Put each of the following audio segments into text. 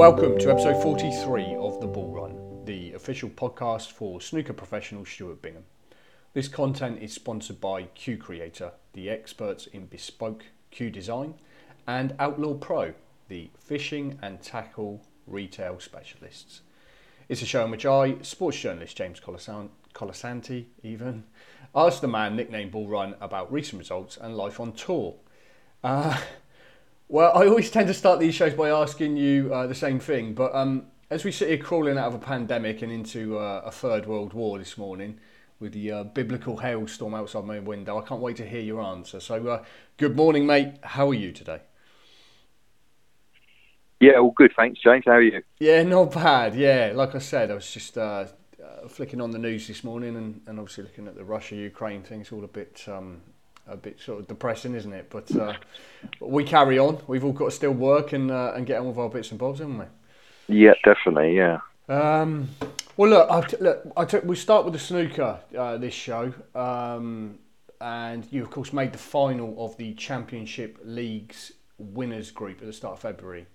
Welcome to episode 43 of The Ball Run, the official podcast for snooker professional Stuart Bingham. This content is sponsored by Cue Creator, the experts in bespoke cue design, and Outlaw Pro, the fishing and tackle retail specialists. It's a show in which I, sports journalist James Colasanti, even, asked the man nicknamed Ball Run about recent results and life on tour. Uh, well, I always tend to start these shows by asking you uh, the same thing, but um, as we sit here crawling out of a pandemic and into uh, a third world war this morning with the uh, biblical hailstorm outside my window, I can't wait to hear your answer. So, uh, good morning, mate. How are you today? Yeah, all good, thanks, James. How are you? Yeah, not bad. Yeah, like I said, I was just uh, uh, flicking on the news this morning and, and obviously looking at the Russia Ukraine thing. It's all a bit um, a bit sort of depressing, isn't it? But uh, we carry on. We've all got to still work and uh, and get on with our bits and bobs, haven't we? Yeah, definitely. Yeah. Um, well, look, I, look, I took, we start with the snooker uh, this show, um, and you of course made the final of the Championship League's winners group at the start of February.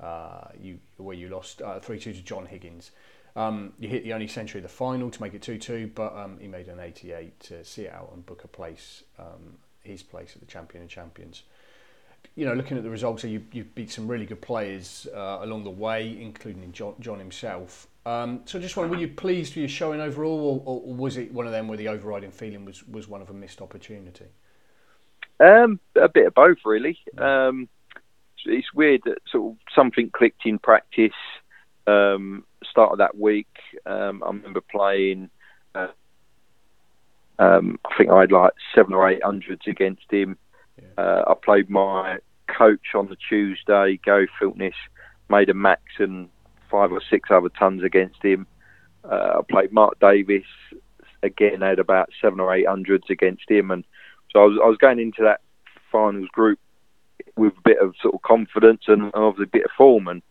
Uh, you where you lost uh, three two to John Higgins. Um, you hit the only century of the final to make it 2 2, but um, he made an 88 to see it out and book a place, um, his place at the Champion of Champions. You know, looking at the results, you, you beat some really good players uh, along the way, including John, John himself. Um, so I just wonder, were you pleased with your showing overall, or, or, was it one of them where the overriding feeling was, was one of a missed opportunity? Um, a bit of both, really. Um, it's weird that sort of something clicked in practice um, start of that week, um, I remember playing. Uh, um, I think I had like seven or eight hundreds against him. Yeah. Uh, I played my coach on the Tuesday, Gary Filtness, made a max and five or six other tons against him. Uh, I played Mark Davis again, had about seven or eight hundreds against him, and so I was, I was going into that finals group with a bit of sort of confidence and obviously a bit of form. And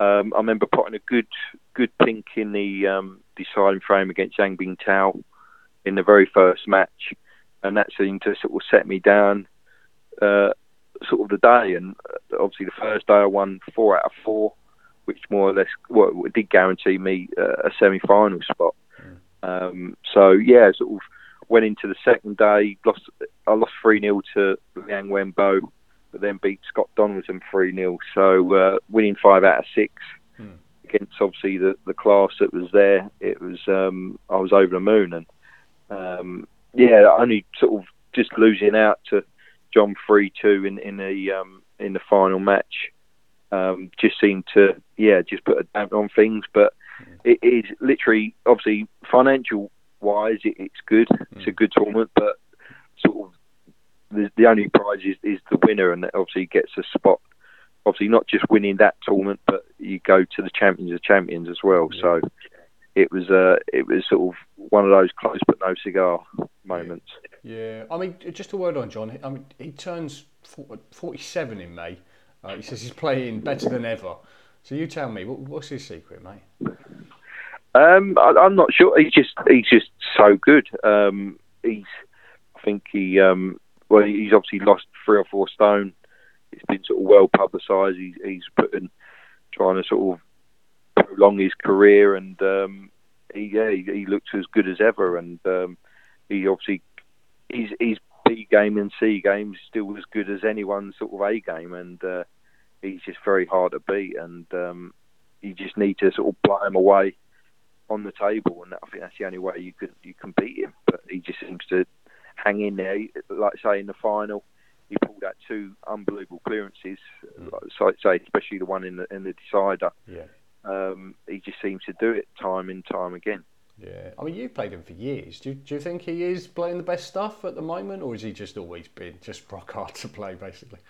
um, I remember putting a good good pink in the um, deciding frame against Yan Bingtao in the very first match, and that seemed to sort of set me down uh, sort of the day. And uh, obviously, the first day I won four out of four, which more or less well, did guarantee me uh, a semi-final spot. Um, so yeah, sort of went into the second day. Lost I lost three 0 to Liang Wenbo but then beat Scott Donaldson 3 0. So uh, winning five out of six hmm. against obviously the, the class that was there, it was um, I was over the moon. And um, yeah, only sort of just losing out to John 3 2 in, in, the, um, in the final match um, just seemed to, yeah, just put a damp on things. But hmm. it is literally, obviously, financial wise, it, it's good. It's a hmm. good tournament, but the, the only prize is, is the winner, and obviously gets a spot. Obviously, not just winning that tournament, but you go to the champions of champions as well. Yeah. So it was uh, it was sort of one of those close but no cigar moments. Yeah, I mean, just a word on John. I mean, he turns forty-seven in May. Uh, he says he's playing better than ever. So you tell me, what's his secret, mate? Um, I, am not sure. He's just he's just so good. Um, he's I think he um, well, he's obviously lost three or four stone. It's been sort of well publicised. He's, he's putting, trying to sort of prolong his career, and um, he, yeah, he, he, looks as good as ever. And um, he obviously, his, his B game and C game is still as good as anyone's sort of A game, and uh, he's just very hard to beat. And um, you just need to sort of blow him away on the table, and I think that's the only way you can you can beat him. But he just seems to hang in there. Like say in the final, he pulled out two unbelievable clearances. Mm. Like say, especially the one in the in the decider. Yeah. Um, he just seems to do it time and time again. Yeah, I mean, you've played him for years. Do, do you think he is playing the best stuff at the moment, or is he just always been just rock hard to play, basically?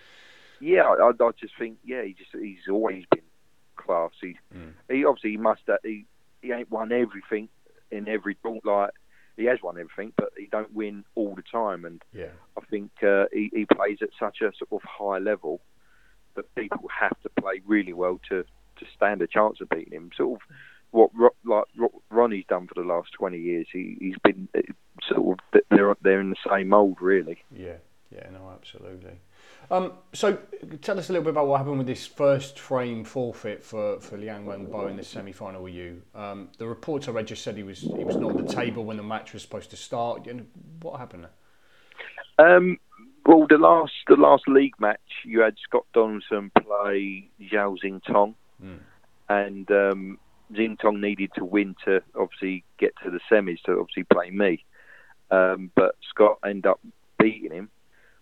Yeah, I, I just think yeah, he just he's always been class. He, mm. he obviously he must have, he he ain't won everything in every like he has won everything, but he don't win all the time. And yeah. I think uh, he, he plays at such a sort of high level that people have to play really well to, to stand a chance of beating him. Sort of what like Ronnie's done for the last twenty years. He he's been uh, sort of they're they're in the same mould really. Yeah, yeah, no, absolutely. Um, so tell us a little bit about what happened with this first frame forfeit for, for Liang Wenbo in the semi-final with you. Um, the reports I read just said he was he was not at the table when the match was supposed to start. What happened there? Um, well, the last the last league match, you had Scott Donaldson play Zhao Xintong, mm. and um, Xintong needed to win to obviously get to the semis to obviously play me. Um, but Scott ended up beating him,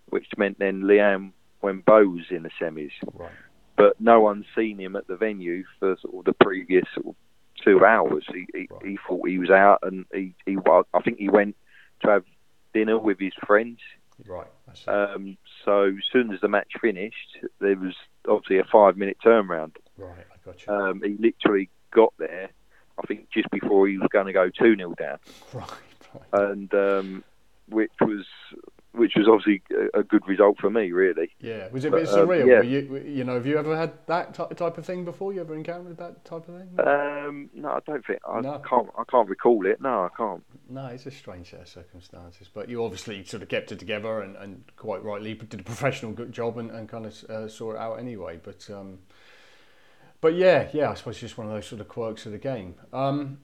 which meant then Liang Wenbo was in the semis. Right. But no one's seen him at the venue for sort of the previous sort of two hours. He he, right. he thought he was out, and he, he I think he went to have dinner with his friends. Right. Um, so as soon as the match finished, there was obviously a five minute turnaround. Right, I got you. Um, he literally got there, I think, just before he was going to go 2 0 down. Right, right. And um, which was which was obviously a, good result for me, really. Yeah, was it a bit but, surreal? Um, yeah. You, you, know, have you ever had that type of thing before? You ever encountered that type of thing? Um, no, I don't think. I no. can't. I can't recall it. No, I can't. No, it's a strange set of circumstances. But you obviously sort of kept it together and, and quite rightly did a professional good job and, and kind of uh, saw it out anyway. But um, but yeah, yeah, I suppose it's just one of those sort of quirks of the game. Um,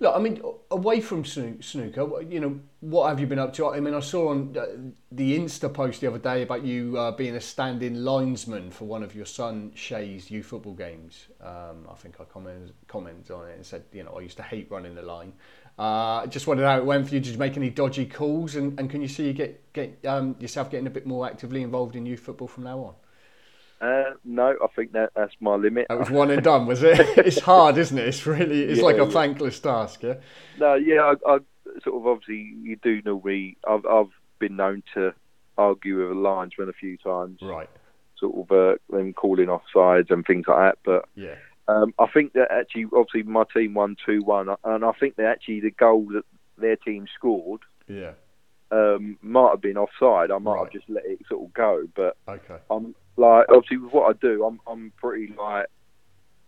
look, I mean, away from snooker, you know, what have you been up to? I mean, I saw on uh, the Insta post the other day about you uh, being a stand-in linesman for one of your son Shay's youth football games. Um, I think I commented, commented on it and said, you know, I used to hate running the line. Uh, just wondered how it went for you. Did you make any dodgy calls? And, and can you see you get, get um, yourself getting a bit more actively involved in youth football from now on? Uh, no, I think that that's my limit. That was one and done, was it? it's hard, isn't it? It's really, it's yeah, like a yeah. thankless task, yeah. No, yeah, I, I, sort of obviously you do know me. I've I've been known to argue with a linesman a few times, right? Sort of uh, them calling offsides and things like that. But yeah, um, I think that actually, obviously, my team won two one, and I think that actually the goal that their team scored, yeah, um, might have been offside. I might right. have just let it sort of go, but okay. I'm like obviously with what I do, I'm I'm pretty like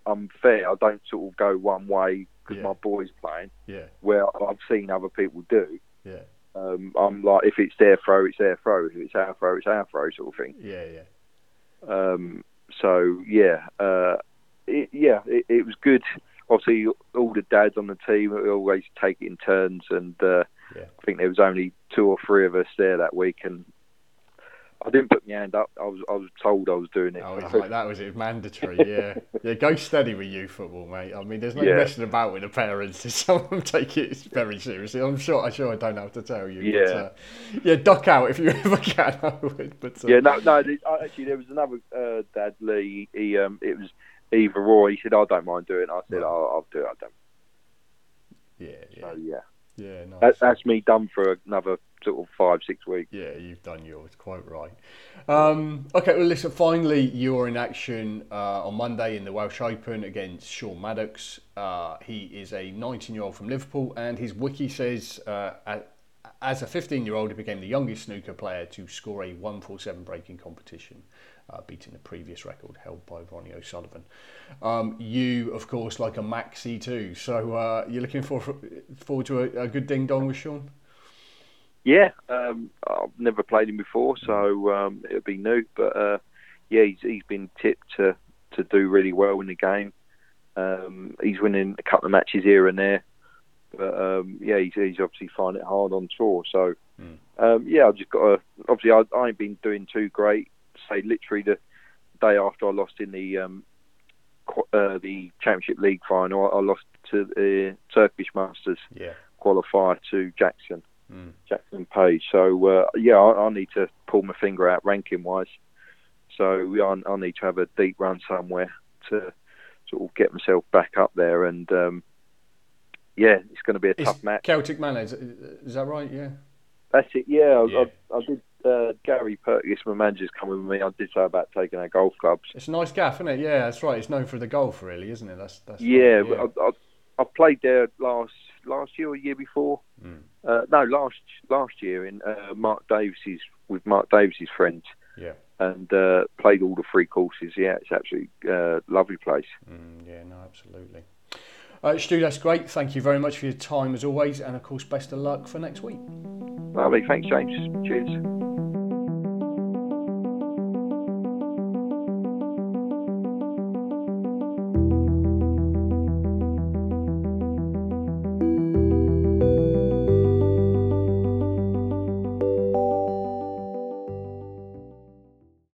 I'm fair. I don't sort of go one way because yeah. my boy's playing. Yeah. Where I've seen other people do. Yeah. Um, I'm like, if it's their throw, it's their throw. If it's our throw, it's our throw, sort of thing. Yeah, yeah. Um, so yeah, uh, it, yeah, it, it was good. Obviously, all the dads on the team we always take it in turns, and uh, yeah. I think there was only two or three of us there that week, and I didn't put my hand up. I was I was told I was doing it. Oh, right, that was it, mandatory. Yeah, yeah. Go steady with you football, mate. I mean, there's no yeah. messing about with the parents. Some of them take it very seriously. I'm sure. I'm sure I don't have to tell you. Yeah, but, uh, yeah. Duck out if you ever can. I would. But uh, yeah, no, no. Actually, there was another uh, dad, Lee. He um, it was either or. He said, "I don't mind doing." it. I said, right. I'll, "I'll do it." I don't. Yeah, yeah. So yeah. Yeah, nice. That, that's me done for another sort of five, six weeks. Yeah, you've done yours, quite right. Um, okay, well, listen, finally, you're in action uh, on Monday in the Welsh Open against Sean Maddocks. Uh, he is a 19 year old from Liverpool, and his wiki says uh, as a 15 year old, he became the youngest snooker player to score a 147 breaking competition uh, beating the previous record held by Ronnie O'Sullivan. Um, you, of course, like a maxi too. So uh, you're looking for, forward to a, a, good ding dong with Sean. Yeah, um, I've never played him before, so um, it'll be new. But uh, yeah, he's, he's been tipped to, to do really well in the game. Um, he's winning a couple of matches here and there, but um, yeah, he's, he's obviously finding it hard on tour. So mm. yeah, I've just got to. Obviously, I, I ain't been doing too great say literally the day after I lost in the um, uh, the Championship League final, I lost to the Turkish Masters yeah. qualifier to Jackson, mm. Jackson Page. So uh, yeah, I, I, need to pull my finger out ranking wise. So I, I, need to have a deep run somewhere to sort of get myself back up there. And um, yeah, it's going to be a it's tough match. Celtic Manor, is, is, that right? Yeah. That's it. Yeah, yeah. I, I did uh, Gary Perkis, my manager's coming with me. I did say about taking our golf clubs. It's a nice gaff, isn't it? Yeah, that's right. It's known for the golf, really, isn't it? That's that's. Yeah, right, yeah. I, I, played there last last year or year before. Mm. Uh, no, last last year in uh, Mark Davis's with Mark Davis's friends. Yeah. And uh, played all the three courses. Yeah, it's absolutely uh, lovely place. Mm, yeah, no, absolutely. Uh, Stu, that's great. Thank you very much for your time as always, and of course, best of luck for next week. Lovely. Thanks, James. Cheers.